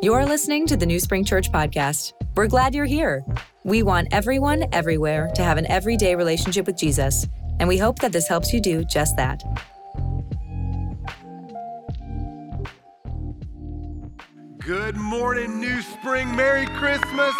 You're listening to the New Spring Church podcast. We're glad you're here. We want everyone, everywhere to have an everyday relationship with Jesus, and we hope that this helps you do just that. Good morning, New Spring. Merry Christmas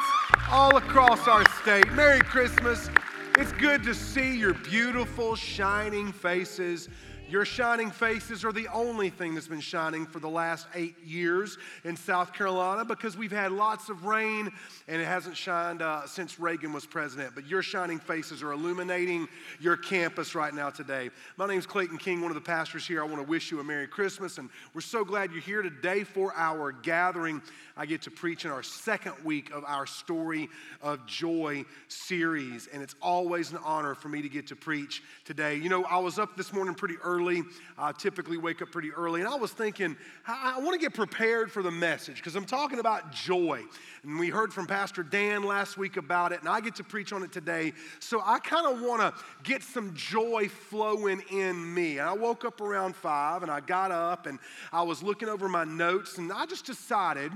all across our state. Merry Christmas. It's good to see your beautiful, shining faces your shining faces are the only thing that's been shining for the last eight years in South Carolina because we've had lots of rain and it hasn't shined uh, since Reagan was president. But your shining faces are illuminating your campus right now today. My name is Clayton King, one of the pastors here. I want to wish you a Merry Christmas and we're so glad you're here today for our gathering. I get to preach in our second week of our Story of Joy series, and it's always an honor for me to get to preach today. You know, I was up this morning pretty early early. I typically wake up pretty early. And I was thinking, I, I want to get prepared for the message because I'm talking about joy. And we heard from Pastor Dan last week about it, and I get to preach on it today. So I kind of want to get some joy flowing in me. And I woke up around five and I got up and I was looking over my notes, and I just decided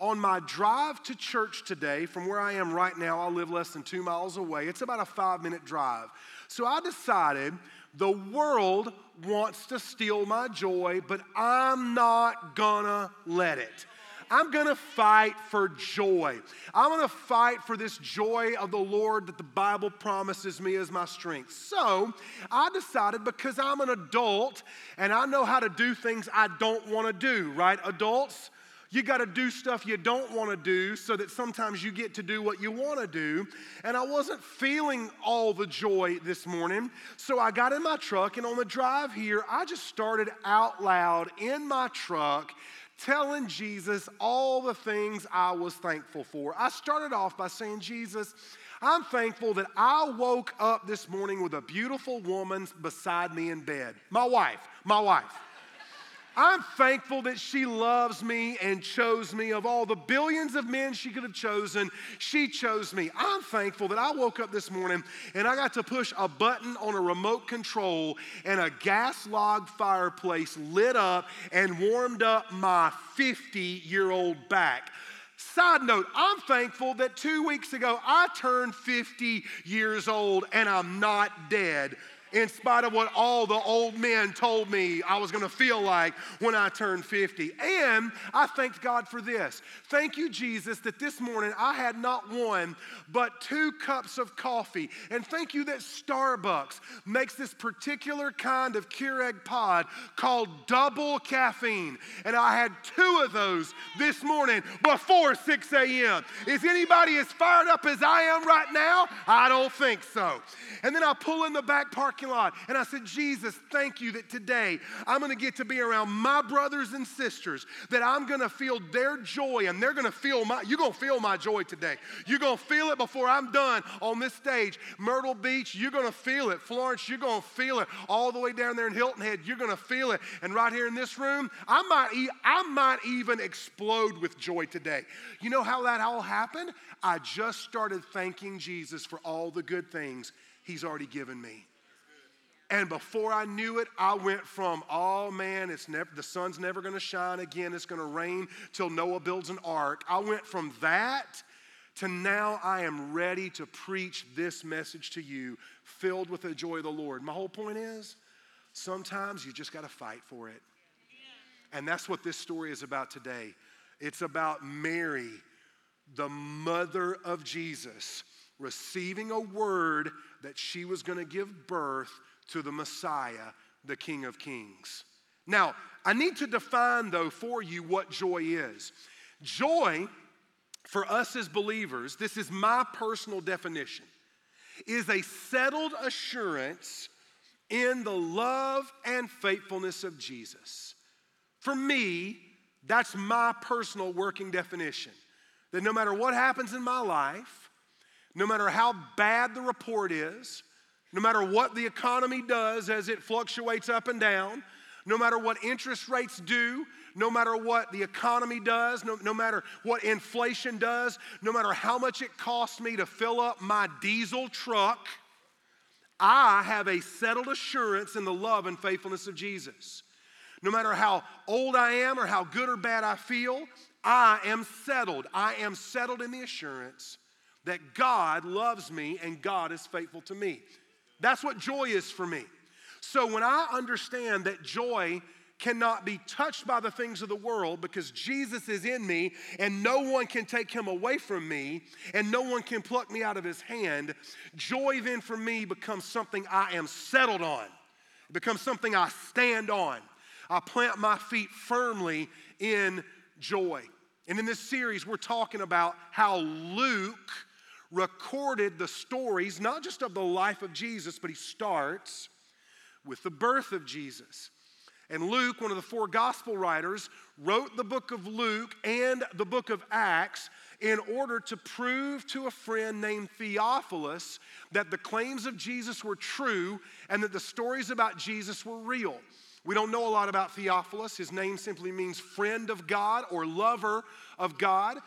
on my drive to church today, from where I am right now, I live less than two miles away. It's about a five minute drive. So I decided the world wants to steal my joy, but I'm not gonna let it. I'm gonna fight for joy. I'm gonna fight for this joy of the Lord that the Bible promises me as my strength. So I decided because I'm an adult and I know how to do things I don't wanna do, right? Adults, you got to do stuff you don't want to do so that sometimes you get to do what you want to do. And I wasn't feeling all the joy this morning. So I got in my truck, and on the drive here, I just started out loud in my truck telling Jesus all the things I was thankful for. I started off by saying, Jesus, I'm thankful that I woke up this morning with a beautiful woman beside me in bed. My wife, my wife. I'm thankful that she loves me and chose me. Of all the billions of men she could have chosen, she chose me. I'm thankful that I woke up this morning and I got to push a button on a remote control and a gas log fireplace lit up and warmed up my 50 year old back. Side note, I'm thankful that two weeks ago I turned 50 years old and I'm not dead in spite of what all the old men told me I was going to feel like when I turned 50. And I thank God for this. Thank you, Jesus, that this morning I had not one, but two cups of coffee. And thank you that Starbucks makes this particular kind of Keurig pod called double caffeine. And I had two of those this morning before 6 a.m. Is anybody as fired up as I am right now? I don't think so. And then I pull in the back parking parking lot and I said, Jesus, thank you that today I'm going to get to be around my brothers and sisters, that I'm going to feel their joy and they're going to feel my, you're going to feel my joy today. You're going to feel it before I'm done on this stage. Myrtle Beach, you're going to feel it. Florence, you're going to feel it. All the way down there in Hilton Head, you're going to feel it. And right here in this room, I might, I might even explode with joy today. You know how that all happened? I just started thanking Jesus for all the good things he's already given me. And before I knew it, I went from, oh man, it's never, the sun's never gonna shine again, it's gonna rain till Noah builds an ark. I went from that to now I am ready to preach this message to you, filled with the joy of the Lord. My whole point is sometimes you just gotta fight for it. And that's what this story is about today. It's about Mary, the mother of Jesus, receiving a word that she was gonna give birth to the Messiah, the King of Kings. Now, I need to define, though, for you what joy is. Joy, for us as believers, this is my personal definition, is a settled assurance in the love and faithfulness of Jesus. For me, that's my personal working definition. That no matter what happens in my life, no matter how bad the report is, no matter what the economy does as it fluctuates up and down, no matter what interest rates do, no matter what the economy does, no, no matter what inflation does, no matter how much it costs me to fill up my diesel truck, I have a settled assurance in the love and faithfulness of Jesus. No matter how old I am or how good or bad I feel, I am settled. I am settled in the assurance that God loves me and God is faithful to me. That's what joy is for me. So when I understand that joy cannot be touched by the things of the world because Jesus is in me and no one can take him away from me and no one can pluck me out of his hand, joy then for me becomes something I am settled on. It becomes something I stand on. I plant my feet firmly in joy. And in this series, we're talking about how Luke recorded the stories, not just of the life of Jesus, but he starts with the birth of Jesus. And Luke, one of the four gospel writers, wrote the book of Luke and the book of Acts in order to prove to a friend named Theophilus that the claims of Jesus were true and that the stories about Jesus were real. We don't know a lot about Theophilus. His name simply means friend of God or lover of God.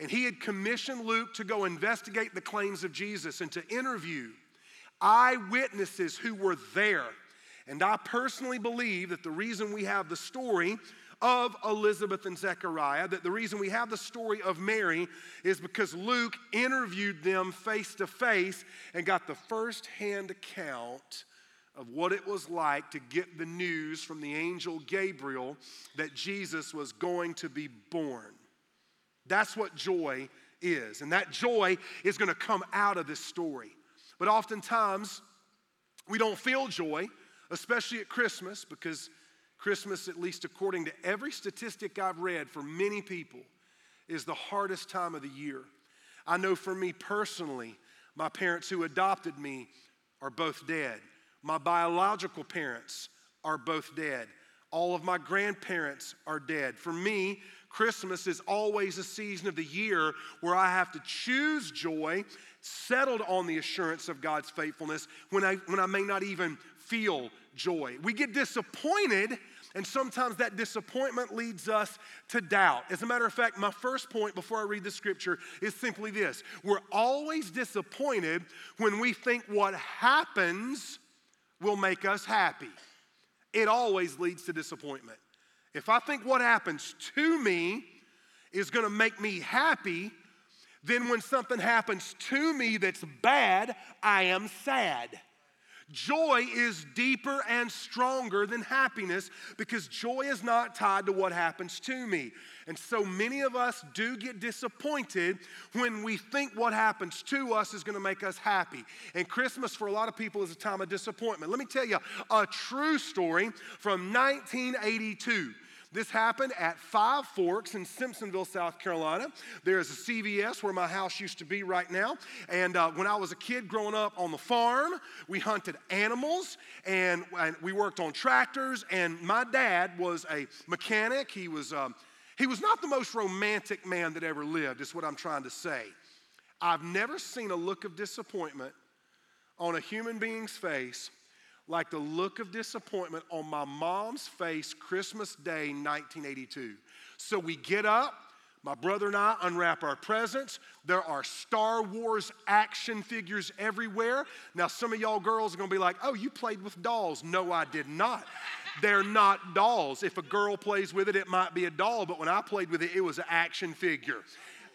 And he had commissioned Luke to go investigate the claims of Jesus and to interview eyewitnesses who were there and I personally believe that the reason we have the story of Elizabeth and Zechariah, that the reason we have the story of Mary is because Luke interviewed them face to face and got the first hand account of what it was like to get the news from the angel Gabriel that Jesus was going to be born. That's what joy is. And that joy is going to come out of this story. But oftentimes, we don't feel joy especially at Christmas, because Christmas, at least according to every statistic I've read for many people, is the hardest time of the year. I know for me personally, my parents who adopted me are both dead. My biological parents are both dead. All of my grandparents are dead. For me, Christmas is always a season of the year where I have to choose joy, settled on the assurance of God's faithfulness, when I, when I may not even feel joy. We get disappointed, and sometimes that disappointment leads us to doubt. As a matter of fact, my first point before I read the scripture is simply this we're always disappointed when we think what happens will make us happy. It always leads to disappointment. If I think what happens to me is gonna make me happy, then when something happens to me that's bad, I am sad. Joy is deeper and stronger than happiness because joy is not tied to what happens to me. And so many of us do get disappointed when we think what happens to us is going to make us happy. And Christmas for a lot of people is a time of disappointment. Let me tell you a true story from 1982. This happened at Five Forks in Simpsonville, South Carolina. There's a CVS where my house used to be right now. And uh, when I was a kid growing up on the farm, we hunted animals and, and we worked on tractors. And my dad was a mechanic. He was, um, he was not the most romantic man that ever lived, is what I'm trying to say. I've never seen a look of disappointment on a human being's face like the look of disappointment on my mom's face Christmas Day 1982. So we get up, my brother and I unwrap our presents. There are Star Wars action figures everywhere. Now, some of y'all girls are gonna be like, oh, you played with dolls. No, I did not. They're not dolls. If a girl plays with it, it might be a doll, but when I played with it, it was an action figure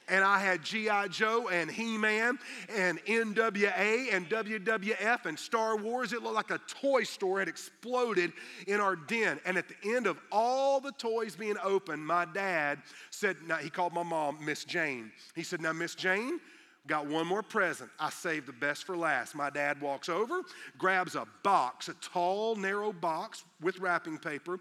and I had G.I. Joe and He Man and NWA and WWF and Star Wars. It looked like a toy store had exploded in our den. And at the end of all the toys being opened, my dad said, now he called my mom Miss Jane. He said, Now, Miss Jane, Got one more present. I saved the best for last. My dad walks over, grabs a box, a tall, narrow box with wrapping paper,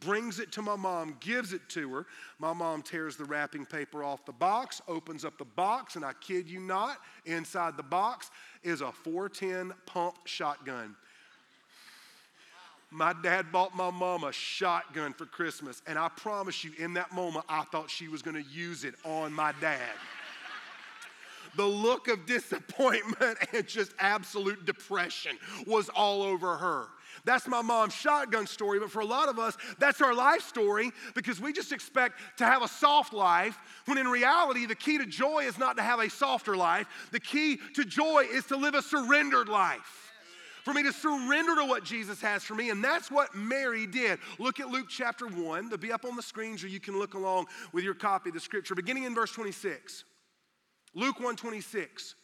brings it to my mom, gives it to her. My mom tears the wrapping paper off the box, opens up the box, and I kid you not, inside the box is a 410 pump shotgun. My dad bought my mom a shotgun for Christmas, and I promise you, in that moment, I thought she was gonna use it on my dad the look of disappointment and just absolute depression was all over her. That's my mom's shotgun story, but for a lot of us, that's our life story because we just expect to have a soft life when in reality, the key to joy is not to have a softer life. The key to joy is to live a surrendered life. for me to surrender to what Jesus has for me. And that's what Mary did. Look at Luke chapter 1. They'll be up on the screens, or you can look along with your copy of the scripture, beginning in verse 26. Luke 126.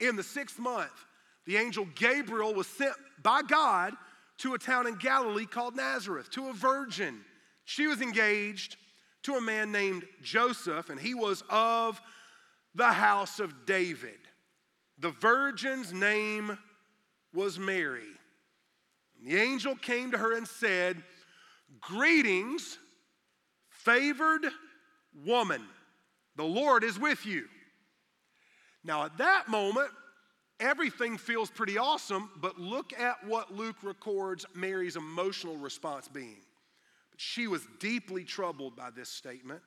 In the sixth month, the angel Gabriel was sent by God to a town in Galilee called Nazareth, to a virgin. She was engaged to a man named Joseph, and he was of the house of David. The virgin's name was Mary. And The angel came to her and said, Greetings, favored woman, the Lord is with you. Now, at that moment, everything feels pretty awesome, but look at what Luke records Mary's emotional response being. She was deeply troubled by this statement,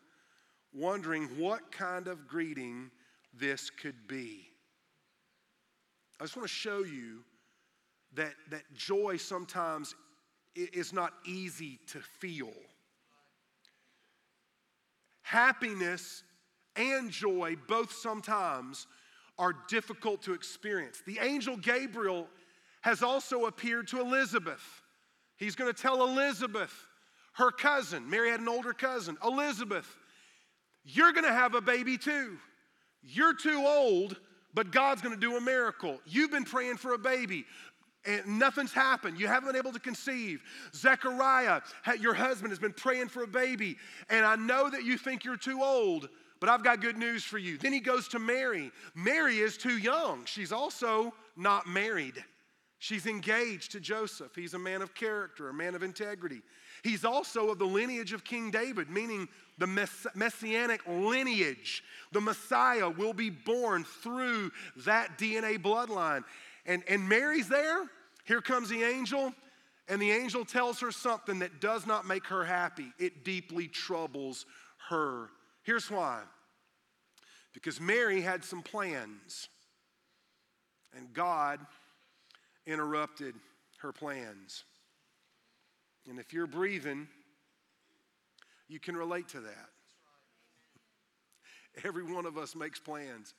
wondering what kind of greeting this could be. I just want to show you that, that joy sometimes is not easy to feel. Happiness and joy both sometimes are difficult to experience. The angel Gabriel has also appeared to Elizabeth. He's going to tell Elizabeth, her cousin, Mary had an older cousin, Elizabeth, you're going to have a baby too. You're too old, but God's going to do a miracle. You've been praying for a baby and nothing's happened. You haven't been able to conceive. Zechariah, your husband, has been praying for a baby, and I know that you think you're too old, but I've got good news for you. Then he goes to Mary. Mary is too young. She's also not married. She's engaged to Joseph. He's a man of character, a man of integrity. He's also of the lineage of King David, meaning the mess- messianic lineage. The Messiah will be born through that DNA bloodline. And, and Mary's there. Here comes the angel. And the angel tells her something that does not make her happy. It deeply troubles her. Here's why because Mary had some plans, and God interrupted her plans. And if you're breathing, you can relate to that. Every one of us makes plans.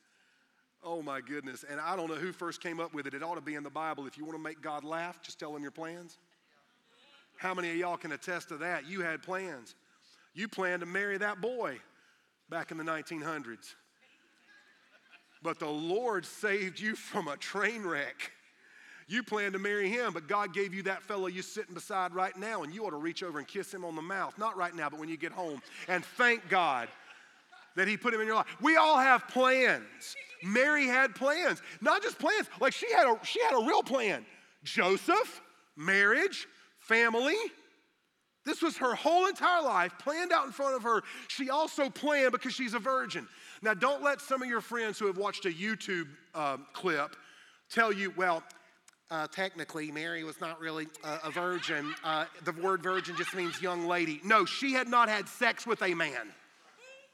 Oh my goodness. And I don't know who first came up with it. It ought to be in the Bible. If you want to make God laugh, just tell him your plans. How many of y'all can attest to that? You had plans. You planned to marry that boy back in the 1900s. But the Lord saved you from a train wreck. You planned to marry him, but God gave you that fellow you're sitting beside right now, and you ought to reach over and kiss him on the mouth. Not right now, but when you get home. And thank God that he put him in your life. We all have plans. Mary had plans, not just plans, like she had a, she had a real plan. Joseph, marriage, family. This was her whole entire life planned out in front of her. She also planned because she's a virgin. Now, don't let some of your friends who have watched a YouTube um, clip tell you, well, uh, technically, Mary was not really a virgin. Uh, the word virgin just means young lady. No, she had not had sex with a man.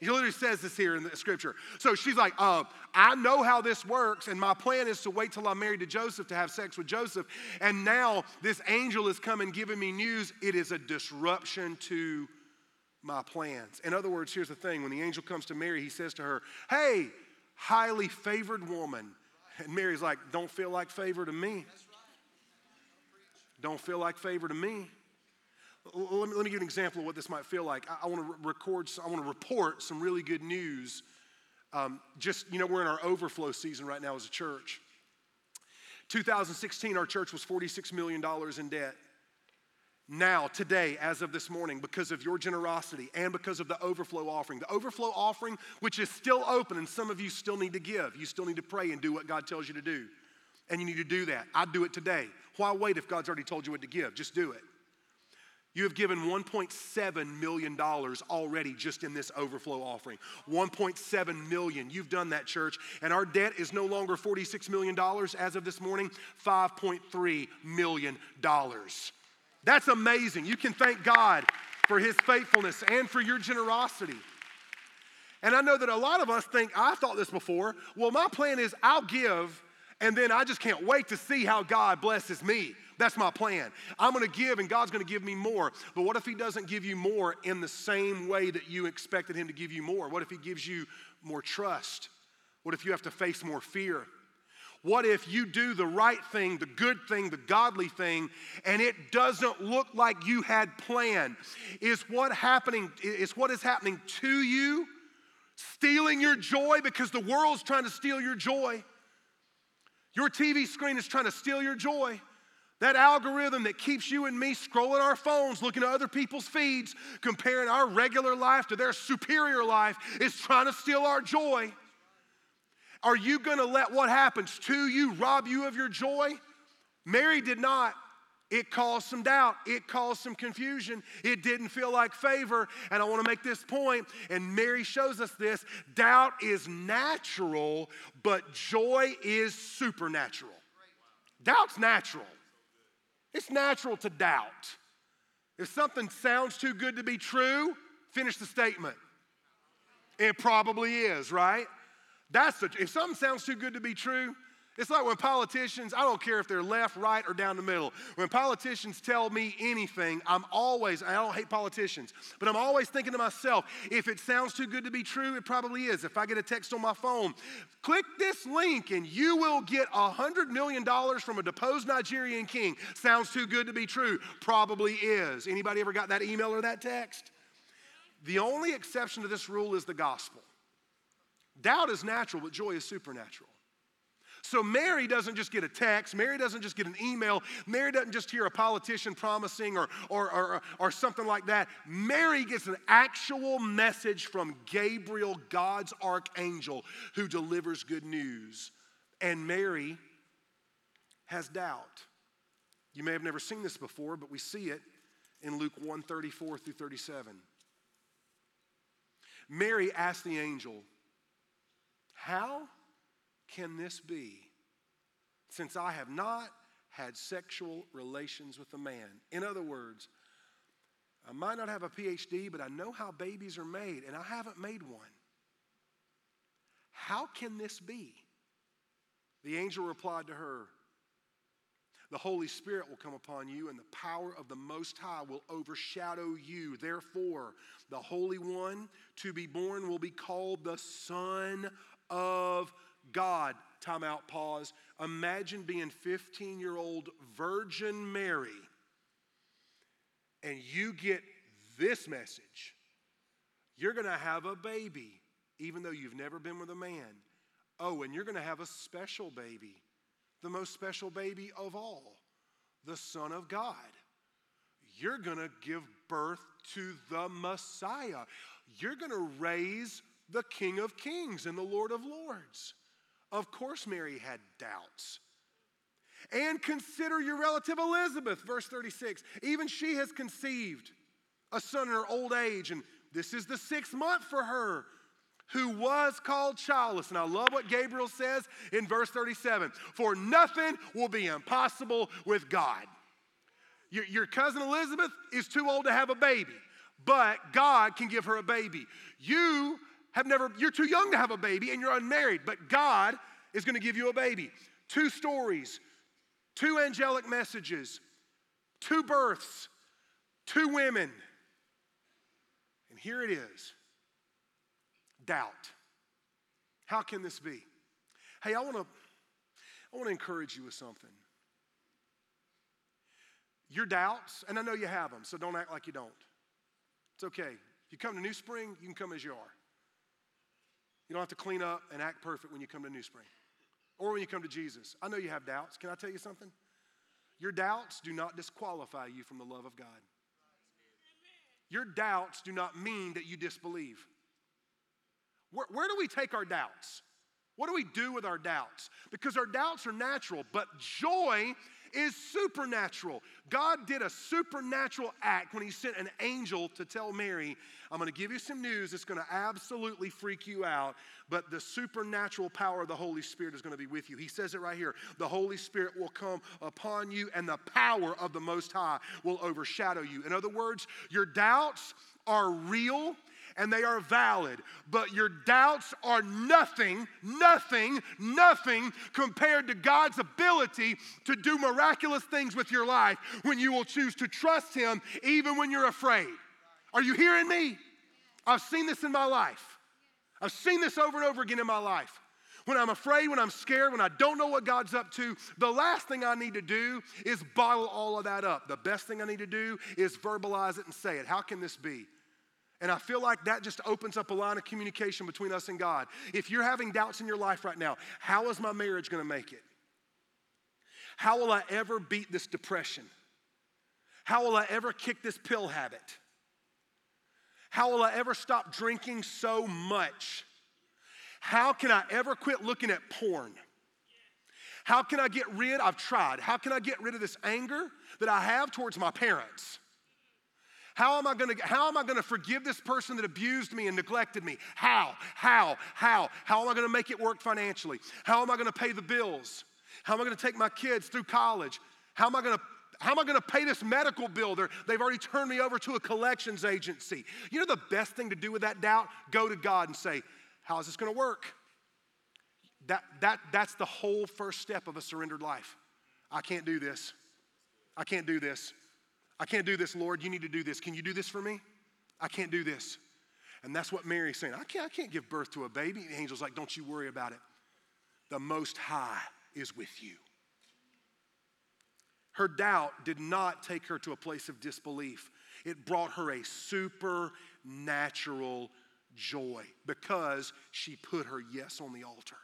He literally says this here in the scripture. So she's like, uh, I know how this works, and my plan is to wait till I'm married to Joseph to have sex with Joseph. And now this angel is coming giving me news. It is a disruption to my plans. In other words, here's the thing when the angel comes to Mary, he says to her, Hey, highly favored woman. And Mary's like, Don't feel like favor to me. Don't feel like favor to me. Let me, let me give an example of what this might feel like. I, I want to record, I want to report some really good news. Um, just, you know, we're in our overflow season right now as a church. 2016, our church was $46 million in debt. Now, today, as of this morning, because of your generosity and because of the overflow offering, the overflow offering, which is still open, and some of you still need to give, you still need to pray and do what God tells you to do. And you need to do that. I'd do it today. Why wait if God's already told you what to give? Just do it. You have given $1.7 million already just in this overflow offering. 1.7 million. You've done that, church. And our debt is no longer $46 million as of this morning, $5.3 million. That's amazing. You can thank God for his faithfulness and for your generosity. And I know that a lot of us think, I thought this before. Well, my plan is I'll give, and then I just can't wait to see how God blesses me. That's my plan. I'm going to give and God's going to give me more. But what if He doesn't give you more in the same way that you expected Him to give you more? What if He gives you more trust? What if you have to face more fear? What if you do the right thing, the good thing, the godly thing, and it doesn't look like you had planned? Is what happening is what is happening to you stealing your joy because the world's trying to steal your joy. Your TV screen is trying to steal your joy. That algorithm that keeps you and me scrolling our phones, looking at other people's feeds, comparing our regular life to their superior life, is trying to steal our joy. Are you going to let what happens to you rob you of your joy? Mary did not. It caused some doubt. It caused some confusion. It didn't feel like favor. And I want to make this point, and Mary shows us this doubt is natural, but joy is supernatural. Doubt's natural. It's natural to doubt. If something sounds too good to be true, finish the statement. It probably is, right? That's the, if something sounds too good to be true, it's like when politicians, I don't care if they're left, right, or down the middle, when politicians tell me anything, I'm always, I don't hate politicians, but I'm always thinking to myself, if it sounds too good to be true, it probably is. If I get a text on my phone, click this link and you will get a $100 million from a deposed Nigerian king. Sounds too good to be true. Probably is. Anybody ever got that email or that text? The only exception to this rule is the gospel. Doubt is natural, but joy is supernatural. So Mary doesn't just get a text, Mary doesn't just get an email, Mary doesn't just hear a politician promising or, or, or, or something like that. Mary gets an actual message from Gabriel, God's archangel, who delivers good news. And Mary has doubt. You may have never seen this before, but we see it in Luke 1 34 through 37. Mary asked the angel, How can this be since I have not had sexual relations with a man? In other words, I might not have a PhD, but I know how babies are made, and I haven't made one. How can this be? The angel replied to her, The Holy Spirit will come upon you, and the power of the Most High will overshadow you. Therefore, the Holy One to be born will be called the Son of God, time out, pause. Imagine being 15 year old Virgin Mary and you get this message. You're going to have a baby, even though you've never been with a man. Oh, and you're going to have a special baby, the most special baby of all, the Son of God. You're going to give birth to the Messiah. You're going to raise the King of Kings and the Lord of Lords. Of course, Mary had doubts. And consider your relative Elizabeth, verse 36. Even she has conceived a son in her old age, and this is the sixth month for her who was called childless. And I love what Gabriel says in verse 37 For nothing will be impossible with God. Your, your, cousin Elizabeth is too old to have a baby, but God can give her a baby. You have never, you're too young to have a baby and you're unmarried, but God is going to give you a baby. Two stories, two angelic messages, two births, two women. And here it is doubt. How can this be? Hey, I want to I want to encourage you with something. Your doubts, and I know you have them, so don't act like you don't. It's okay. If you come to New Spring, you can come as you are. You don't have to clean up and act perfect when you come to New Spring or when you come to Jesus. I know you have doubts. Can I tell you something? Your doubts do not disqualify you from the love of God. Your doubts do not mean that you disbelieve. Where, where do we take our doubts? What do we do with our doubts? Because our doubts are natural, but joy is supernatural. God did a supernatural act when He sent an angel to tell Mary, I'm going to give you some news that's going to absolutely freak you out, but the supernatural power of the Holy Spirit is going to be with you. He says it right here the Holy Spirit will come upon you, and the power of the Most High will overshadow you. In other words, your doubts are real and they are valid, but your doubts are nothing, nothing, nothing compared to God's ability to do miraculous things with your life when you will choose to trust Him even when you're afraid. Are you hearing me? I've seen this in my life. I've seen this over and over again in my life. When I'm afraid, when I'm scared, when I don't know what God's up to, the last thing I need to do is bottle all of that up. The best thing I need to do is verbalize it and say it. How can this be? And I feel like that just opens up a line of communication between us and God. If you're having doubts in your life right now, how is my marriage going to make it? How will I ever beat this depression? How will I ever kick this pill habit? How will I ever stop drinking so much? How can I ever quit looking at porn? How can I get rid? I've tried. How can I get rid of this anger that I have towards my parents? How am I going to how am I going to forgive this person that abused me and neglected me? How? How? How? How am I going to make it work financially? How am I going to pay the bills? How am I going to take my kids through college? How am I going to how am I going to pay this medical bill? they they've already turned me over to a collections agency. You know the best thing to do with that doubt? Go to God and say, How is this going to work? That, that, that's the whole first step of a surrendered life. I can't do this. I can't do this. I can't do this, Lord. You need to do this. Can you do this for me? I can't do this. And that's what Mary's saying. I can't, I can't give birth to a baby. The angel's like, don't you worry about it. The Most High is with you. Her doubt did not take her to a place of disbelief, it brought her a supernatural joy because she put her yes on the altar.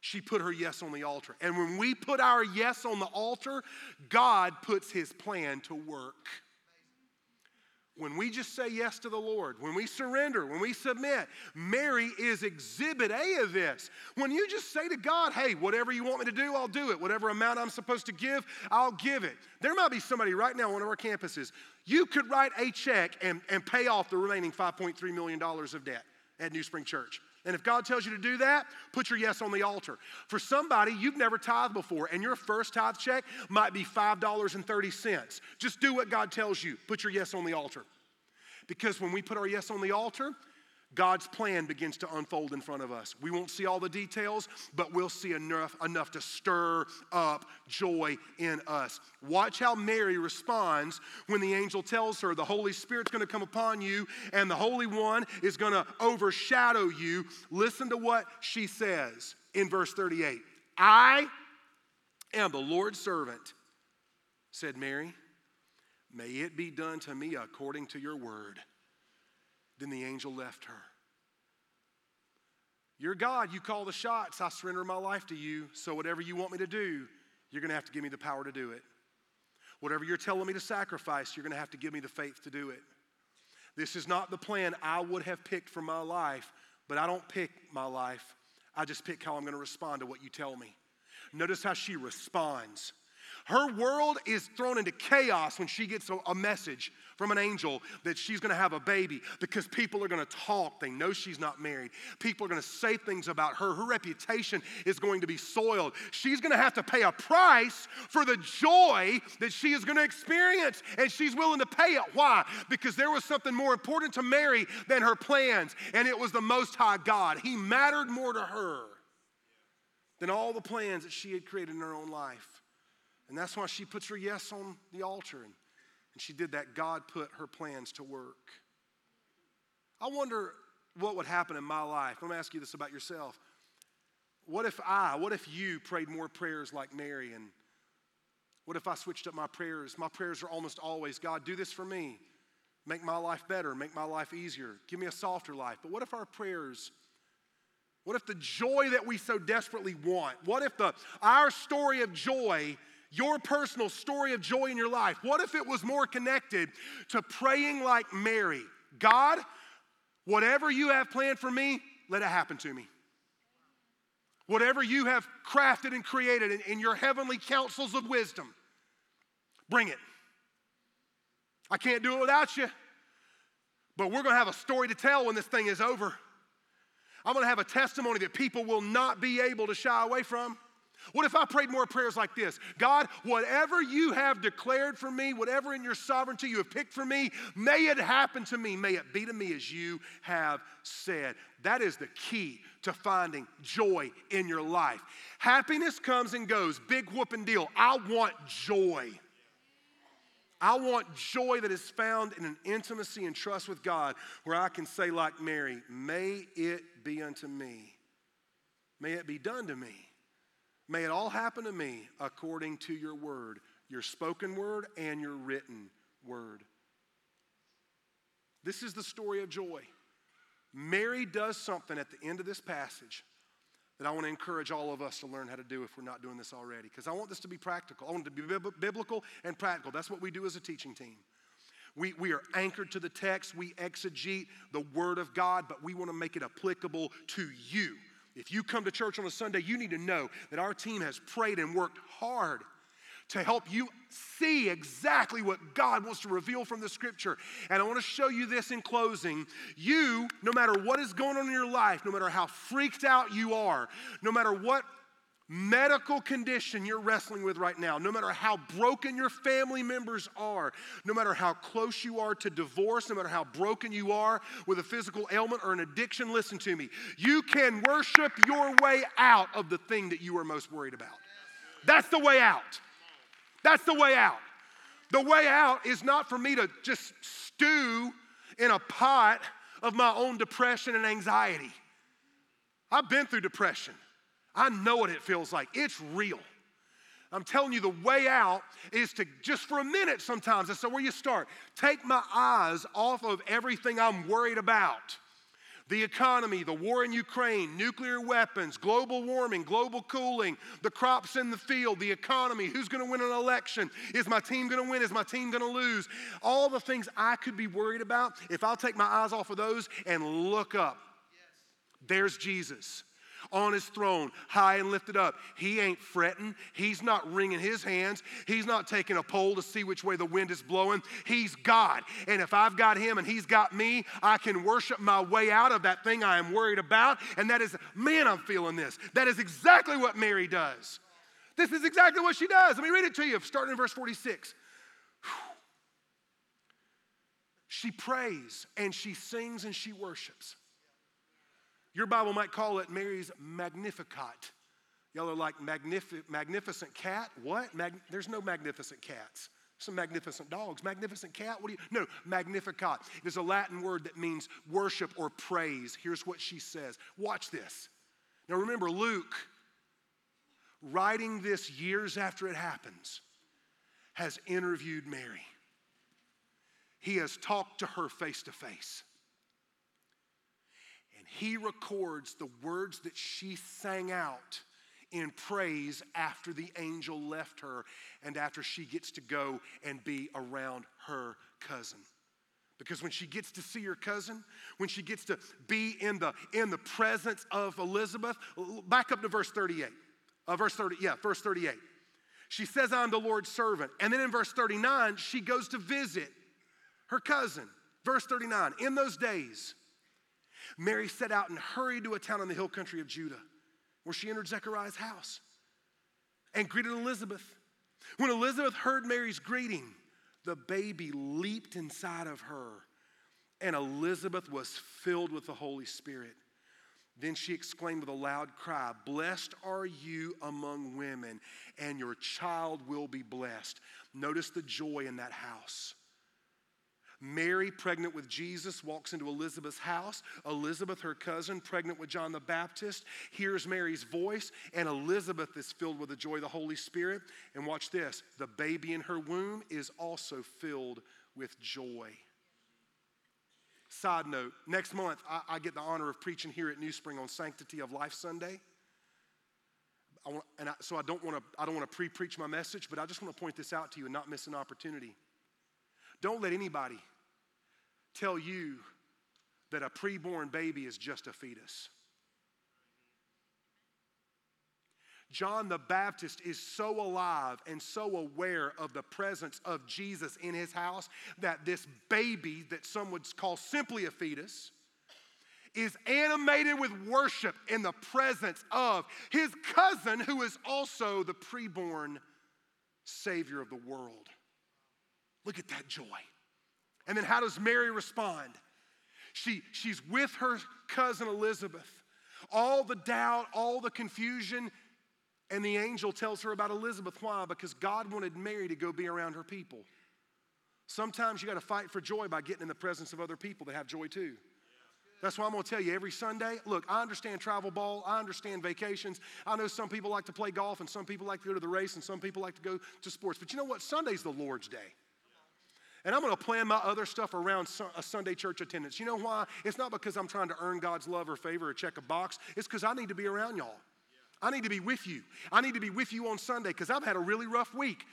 She put her yes on the altar. And when we put our yes on the altar, God puts his plan to work. When we just say yes to the Lord, when we surrender, when we submit, Mary is exhibit A of this. When you just say to God, hey, whatever you want me to do, I'll do it. Whatever amount I'm supposed to give, I'll give it. There might be somebody right now on one of our campuses. You could write a check and, and pay off the remaining $5.3 million of debt at New Spring Church. And if God tells you to do that, put your yes on the altar. For somebody, you've never tithed before, and your first tithe check might be $5.30. Just do what God tells you. Put your yes on the altar. Because when we put our yes on the altar, God's plan begins to unfold in front of us. We won't see all the details, but we'll see enough, enough to stir up joy in us. Watch how Mary responds when the angel tells her the Holy Spirit's going to come upon you and the Holy One is going to overshadow you. Listen to what she says in verse 38 I am the Lord's servant, said Mary. May it be done to me according to your word. Then the angel left her. You're God, you call the shots. I surrender my life to you. So, whatever you want me to do, you're going to have to give me the power to do it. Whatever you're telling me to sacrifice, you're going to have to give me the faith to do it. This is not the plan I would have picked for my life, but I don't pick my life. I just pick how I'm going to respond to what you tell me. Notice how she responds. Her world is thrown into chaos when she gets a, message from an angel that she's gonna have a baby because people are gonna talk. They know she's not married. People are gonna say things about her. Her reputation is going to be soiled. She's gonna have to pay a price for the joy that she is gonna experience, and she's willing to pay it. Why? Because there was something more important to Mary than her plans, and it was the Most High God. He mattered more to her than all the plans that she had created in her own life. And that's why she puts her yes on the altar. And, and she did that. God put her plans to work. I wonder what would happen in my life. Let me ask you this about yourself. What if I, what if you prayed more prayers like Mary? And what if I switched up my prayers? My prayers are almost always God, do this for me. Make my life better, make my life easier, give me a softer life. But what if our prayers, what if the joy that we so desperately want, what if the, our story of joy your personal story of joy in your life, what if it was more connected to praying like Mary? God, whatever you have planned for me, let it happen to me. Whatever you have crafted and created in, in your heavenly counsels of wisdom, bring it. I can't do it without you, but we're gonna have a story to tell when this thing is over. I'm gonna have a testimony that people will not be able to shy away from. What if I prayed more prayers like this? God, whatever you have declared for me, whatever in your sovereignty you have picked for me, may it happen to me. May it be to me as you have said. That is the key to finding joy in your life. Happiness comes and goes, big whooping deal. I want joy. I want joy that is found in an intimacy and trust with God where I can say, like Mary, may it be unto me May it be done to me. May it all happen to me according to your word, your spoken word and your written word. This is the story of joy. Mary does something at the end of this passage that I want to encourage all of us to learn how to do if we're not doing this already. Because I want this to be practical. I want it to be biblical and practical. That's what we do as a teaching team. We, we are anchored to the text, we exegete the Word of God, but we want to make it applicable to you. If you come to church on a Sunday, you need to know that our team has prayed and worked hard to help you see exactly what God wants to reveal from the scripture. And I want to show you this in closing. You, no matter what is going on in your life, no matter how freaked out you are, no matter what medical condition you're wrestling with right now, no matter how broken your family members are, no matter how close you are to divorce, no matter how broken you are with a physical ailment or an addiction, listen to me. You can worship your way out of the thing that you are most worried about. That's the way out. That's the way out. The way out is not for me to just stew in a pot of my own depression and anxiety. I've been through depression. I know what it feels like. It's real. I'm telling you, the way out is to just for a minute sometimes. That's where you start. Take my eyes off of everything I'm worried about the economy, the war in Ukraine, nuclear weapons, global warming, global cooling, the crops in the field, the economy, who's going to win an election, is my team going to win, is my team going to lose? All the things I could be worried about, if I'll take my eyes off of those and look up, yes. there's Jesus on his throne, high and lifted up. He ain't fretting. He's not wringing his hands. He's not taking a poll to see which way the wind is blowing. He's God. And if I've got him and he's got me, I can worship my way out of that thing I am worried about. And that is, man, I'm feeling this. That is exactly what Mary does. This is exactly what she does. Let me read it to you, starting in verse 46. She prays and she sings and she worships. Your Bible might call it Mary's Magnificat. Y'all are like magnific- magnificent cat? What? Mag- there's no magnificent cats. Some magnificent dogs. Magnificent cat? What do you? No, Magnificat. It is a Latin word that means worship or praise. Here's what she says. Watch this. Now remember, Luke, writing this years after it happens, has interviewed Mary. He has talked to her face to face he records the words that she sang out in praise after the angel left her and after she gets to go and be around her cousin. Because when she gets to see her cousin when she gets to be in the in the presence of elizabeth back up to verse 38 uh, verse 30 yeah verse 38 she says i'm the lord's servant. And then in verse 39 she goes to visit her cousin. Verse 39 in those days Mary set out and hurried to a town in the hill country of Judah, where she entered Zechariah's house and greeted Elizabeth. When Elizabeth heard Mary's greeting, the baby leaped inside of her, and Elizabeth was filled with the Holy Spirit. Then she exclaimed with a loud cry, Blessed are you among women, and your child will be blessed. Notice the joy in that house. Mary, pregnant with Jesus, walks into Elizabeth's house. Elizabeth, her cousin, pregnant with John the Baptist, hears Mary's voice, and Elizabeth is filled with the joy of the Holy Spirit. And watch this the baby in her womb is also filled with joy. Side note, next month I, I get the honor of preaching here at New Spring on Sanctity of Life Sunday. I want, and I, so I don't want to I don't want to pre-preach my message, but I just want to point this out to you and not miss an opportunity. Don't let anybody tell you that a preborn baby is just a fetus. John the Baptist is so alive and so aware of the presence of Jesus in his house that this baby, that some would call simply a fetus, is animated with worship in the presence of his cousin, who is also the preborn Savior of the world. Look at that joy. And then how does Mary respond? She, she's with her cousin Elizabeth. All the doubt, all the confusion, and the angel tells her about Elizabeth. Why? Because God wanted Mary to go be around her people. Sometimes you got to fight for joy by getting in the presence of other people that have joy too. That's why I'm going to tell you every Sunday. Look, I understand travel ball. I understand vacations. I know some people like to play golf and some people like to go to the race and some people like to go to sports. But you know what? Sunday's the Lord's day. And I'm going to plan my other stuff around a Sunday church attendance. You know why? It's not because I'm trying to earn God's love or favor or check a box. It's because I need to be around y'all. I need to be with you. I need to be with you on Sunday because I've had a really rough week.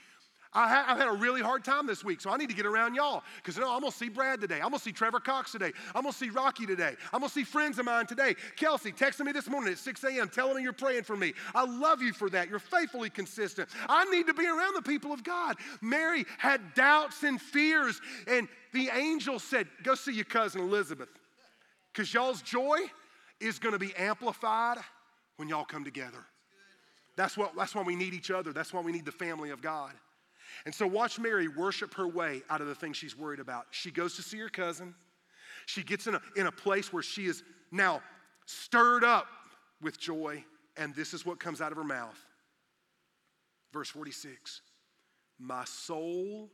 I have had a really hard time this week, so I need to get around y'all. Because know, I'm gonna see Brad today. I'm gonna see Trevor Cox today. I'm gonna see Rocky today. I'm gonna see friends of mine today. Kelsey texted me this morning at 6 a.m. telling me you're praying for me. I love you for that. You're faithfully consistent. I need to be around the people of God. Mary had doubts and fears, and the angel said, Go see your cousin Elizabeth. Because y'all's joy is gonna be amplified when y'all come together. That's, what, that's why we need each other. That's why we need the family of God. And so, watch Mary worship her way out of the thing she's worried about. She goes to see her cousin. She gets in a, in a place where she is now stirred up with joy, and this is what comes out of her mouth. Verse 46 My soul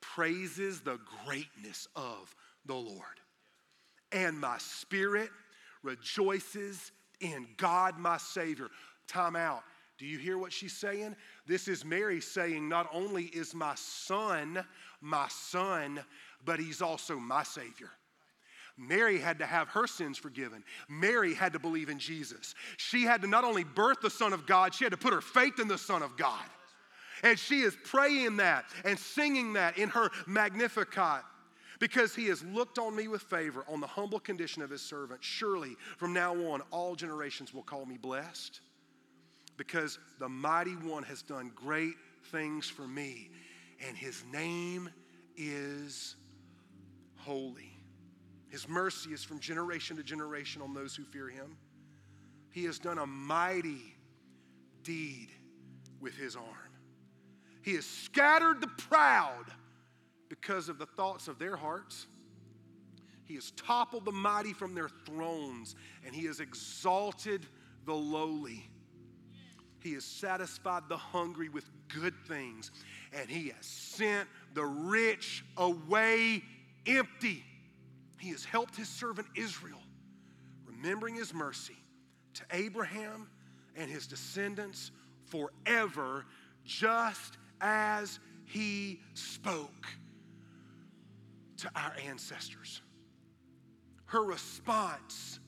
praises the greatness of the Lord, and my spirit rejoices in God my Savior. Time out. Do you hear what she's saying? This is Mary saying, Not only is my son my son, but he's also my Savior. Mary had to have her sins forgiven. Mary had to believe in Jesus. She had to not only birth the Son of God, she had to put her faith in the Son of God. And she is praying that and singing that in her Magnificat because he has looked on me with favor on the humble condition of his servant. Surely from now on, all generations will call me blessed because the mighty one has done great things for me, and his name is holy. His mercy is from generation to generation on those who fear him. He has done a mighty deed with his arm. He has scattered the proud because of the thoughts of their hearts. He has toppled the mighty from their thrones, and he has exalted the lowly. He has satisfied the hungry with good things, and He has sent the rich away empty. He has helped His servant Israel, remembering His mercy to Abraham and his descendants forever, just as He spoke to our ancestors. Her response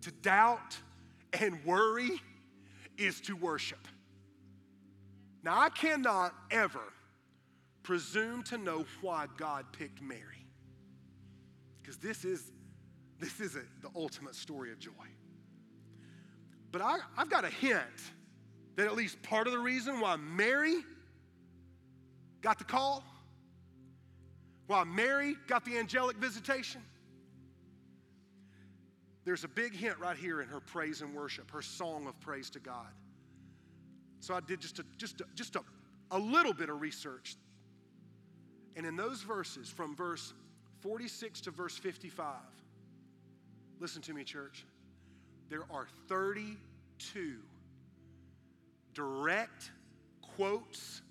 to doubt and worry is to worship. Now, I cannot ever presume to know why God picked Mary, because this is this is a, the ultimate story of joy. But I, I've got a hint that at least part of the reason why Mary got the call, why Mary got the angelic visitation, there's a big hint right here in her praise and worship, her song of praise to God. So I did just a, just a, just a, a little bit of research. And in those verses, from verse 46 to verse 55, listen to me, church. There are 32 direct quotes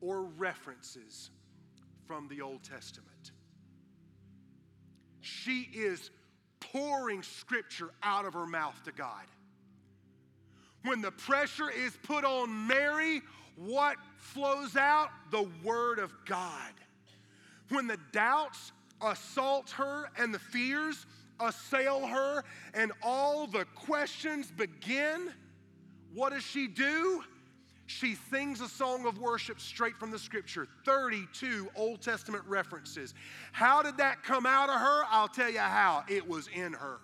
or references from the Old Testament. She is pouring scripture out of her mouth to God. When the pressure is put on Mary, what flows out? The Word of God. When the doubts assault her and the fears assail her and all the questions begin, what does she do? She sings a song of worship straight from the scripture 32 Old Testament references. How did that come out of her? I'll tell you how. It was in her.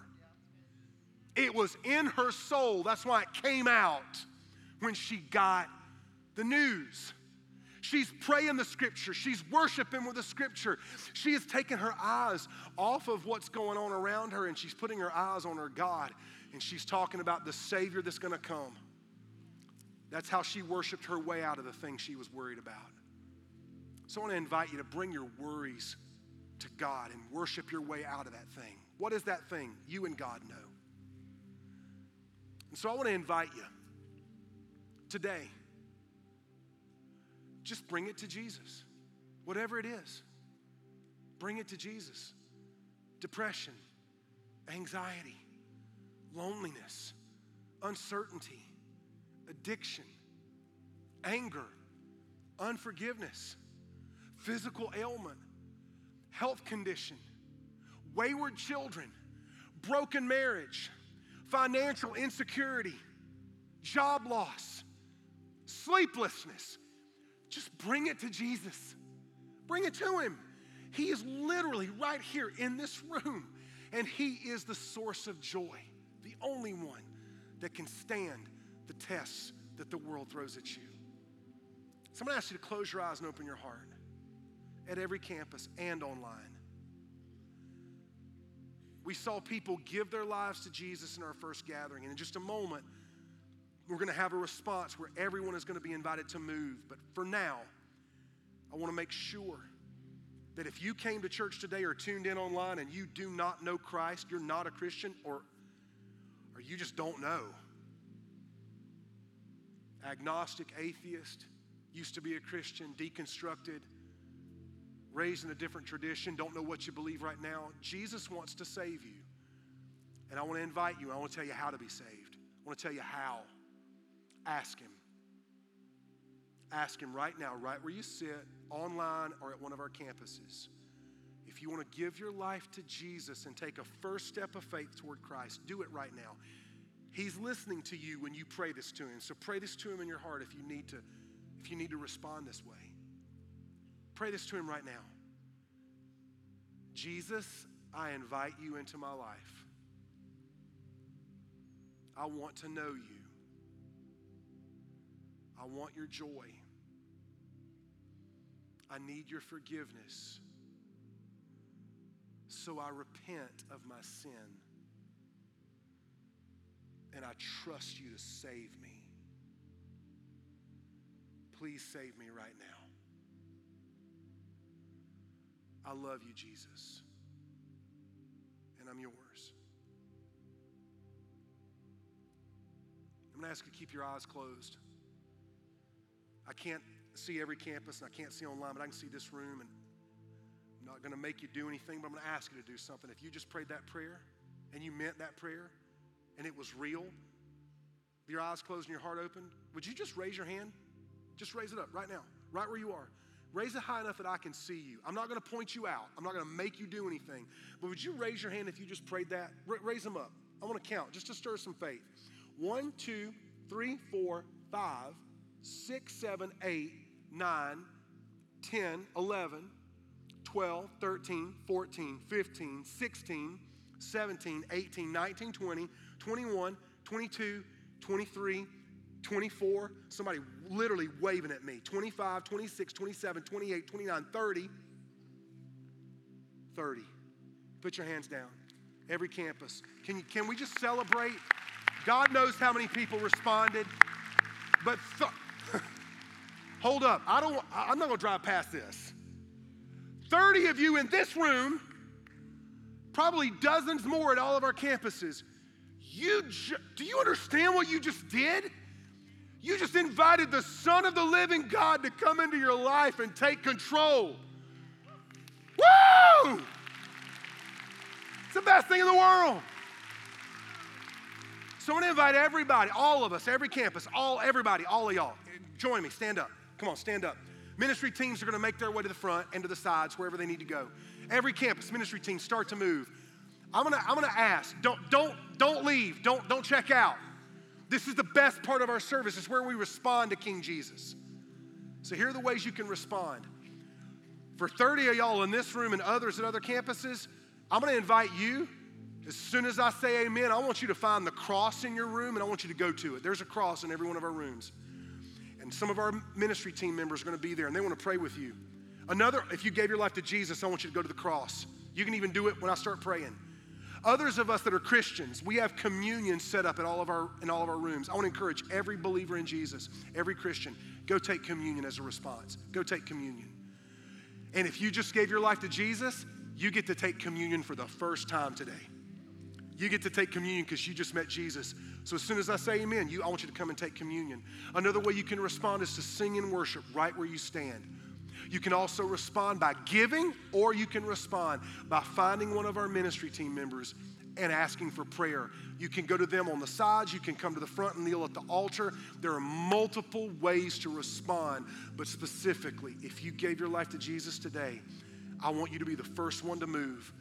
It was in her soul. That's why it came out when she got the news. She's praying the scripture. She's worshiping with the scripture. She is taking her eyes off of what's going on around her and she's putting her eyes on her God. And she's talking about the Savior that's going to come. That's how she worshiped her way out of the thing she was worried about. So I want to invite you to bring your worries to God and worship your way out of that thing. What is that thing? You and God know. And so I want to invite you today, just bring it to Jesus. Whatever it is, bring it to Jesus. Depression, anxiety, loneliness, uncertainty, addiction, anger, unforgiveness, physical ailment, health condition, wayward children, broken marriage, financial insecurity, job loss, sleeplessness. Just bring it to Jesus. Bring it to Him. He is literally right here in this room, and He is the source of joy, the only one that can stand the tests that the world throws at you. So I'm gonna ask you to close your eyes and open your heart at every campus and online. We saw people give their lives to Jesus in our first gathering, and in just a moment, we're gonna have a response where everyone is gonna be invited to move. But for now, I wanna make sure that if you came to church today or tuned in online and you do not know Christ, you're not a Christian, or, or you just don't know. Agnostic, atheist, used to be a Christian, deconstructed, raised in a different tradition, don't know what you believe right now. Jesus wants to save you. And I want to invite you, I want to tell you how to be saved. I want to tell you how. Ask Him. Ask Him right now, right where you sit, online or at one of our campuses. If you want to give your life to Jesus and take a first step of faith toward Christ, do it right now. He's listening to you when you pray this to him. So pray this to him in your heart if you need to if you need to respond this way. Pray this to him right now. Jesus, I invite you into my life. I want to know you. I want your joy. I need your forgiveness. So I repent of my sin. And I trust you to save me. Please save me right now. I love you, Jesus. And I'm yours. I'm going to ask you to keep your eyes closed. I can't see every campus and I can't see online, but I can see this room. And I'm not going to make you do anything, but I'm going to ask you to do something. If you just prayed that prayer and you meant that prayer and it was real, your eyes closed and your heart open, would you just raise your hand? Just raise it up right now, right where you are. Raise it high enough that I can see you. I'm not going to point you out. I'm not going to make you do anything. But would you raise your hand if you just prayed that? R- raise them up. I want to count just to stir some faith. One, two, three, four, five, six, seven, eight, 9, 10, 11, 12, 13, 14, 15, 16, 17, 18, 19, 20, 21, 22, 23, 24. Somebody literally waving at me. 25, 26, 27, 28, 29, 30. 30. Put your hands down. Every campus. Can, you, can we just celebrate? God knows how many people responded, but th- hold up. I don't, I'm not going to drive past this. 30 of you in this room, probably dozens more at all of our campuses. You ju- do you understand what you just did? You just invited the Son of the living God to come into your life and take control. Woo! It's the best thing in the world. So I'm gonna invite everybody, all of us, every campus, all everybody, all of y'all. Join me, stand up. Come on, stand up. Ministry teams are going to make their way to the front and to the sides, wherever they need to go. Every campus ministry team start to move. I'm gonna, I'm gonna ask, don't, don't, don't leave, don't, don't check out. This is the best part of our service. It's where we respond to King Jesus. So here are the ways you can respond. For 30 of y'all in this room and others at other campuses, I'm gonna invite you. As soon as I say amen, I want you to find the cross in your room and I want you to go to it. There's a cross in every one of our rooms. And some of our ministry team members are to be there and they want to pray with you. Another, if you gave your life to Jesus, I want you to go to the cross. You can even do it when I start praying. Others of us that are Christians, we have communion set up at all of our, in all of our rooms. I want to encourage every believer in Jesus, every Christian, go take communion as a response. Go take communion. And if you just gave your life to Jesus, you get to take communion for the first time today. You get to take communion because you just met Jesus. So as soon as I say amen, you, I want you to come and take communion. Another way you can respond is to sing in worship right where you stand. You can also respond by giving, or you can respond by finding one of our ministry team members and asking for prayer. You can go to them on the sides, you can come to the front and kneel at the altar. There are multiple ways to respond, but specifically, if you gave your life to Jesus today, I want you to be the first one to move.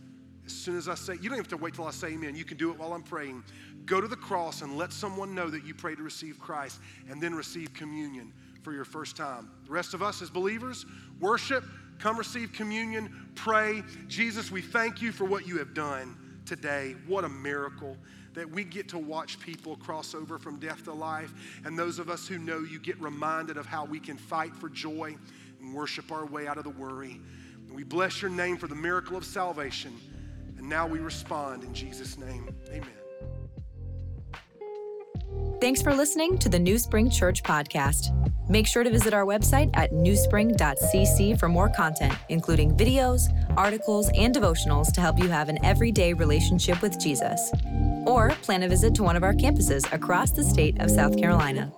As soon as I say, you don't have to wait till I say amen. You can do it while I'm praying. Go to the cross and let someone know that you pray to receive Christ and then receive communion for your first time. The rest of us as believers, worship, come receive communion, pray. Jesus, we thank you for what you have done today. What a miracle that we get to watch people cross over from death to life. And those of us who know you get reminded of how we can fight for joy and worship our way out of the worry. And we bless your name for the miracle of salvation. And now we respond in Jesus' name. Amen. Thanks for listening to the NewSpring Church podcast. Make sure to visit our website at newspring.cc for more content, including videos, articles, and devotionals to help you have an everyday relationship with Jesus. Or plan a visit to one of our campuses across the state of South Carolina.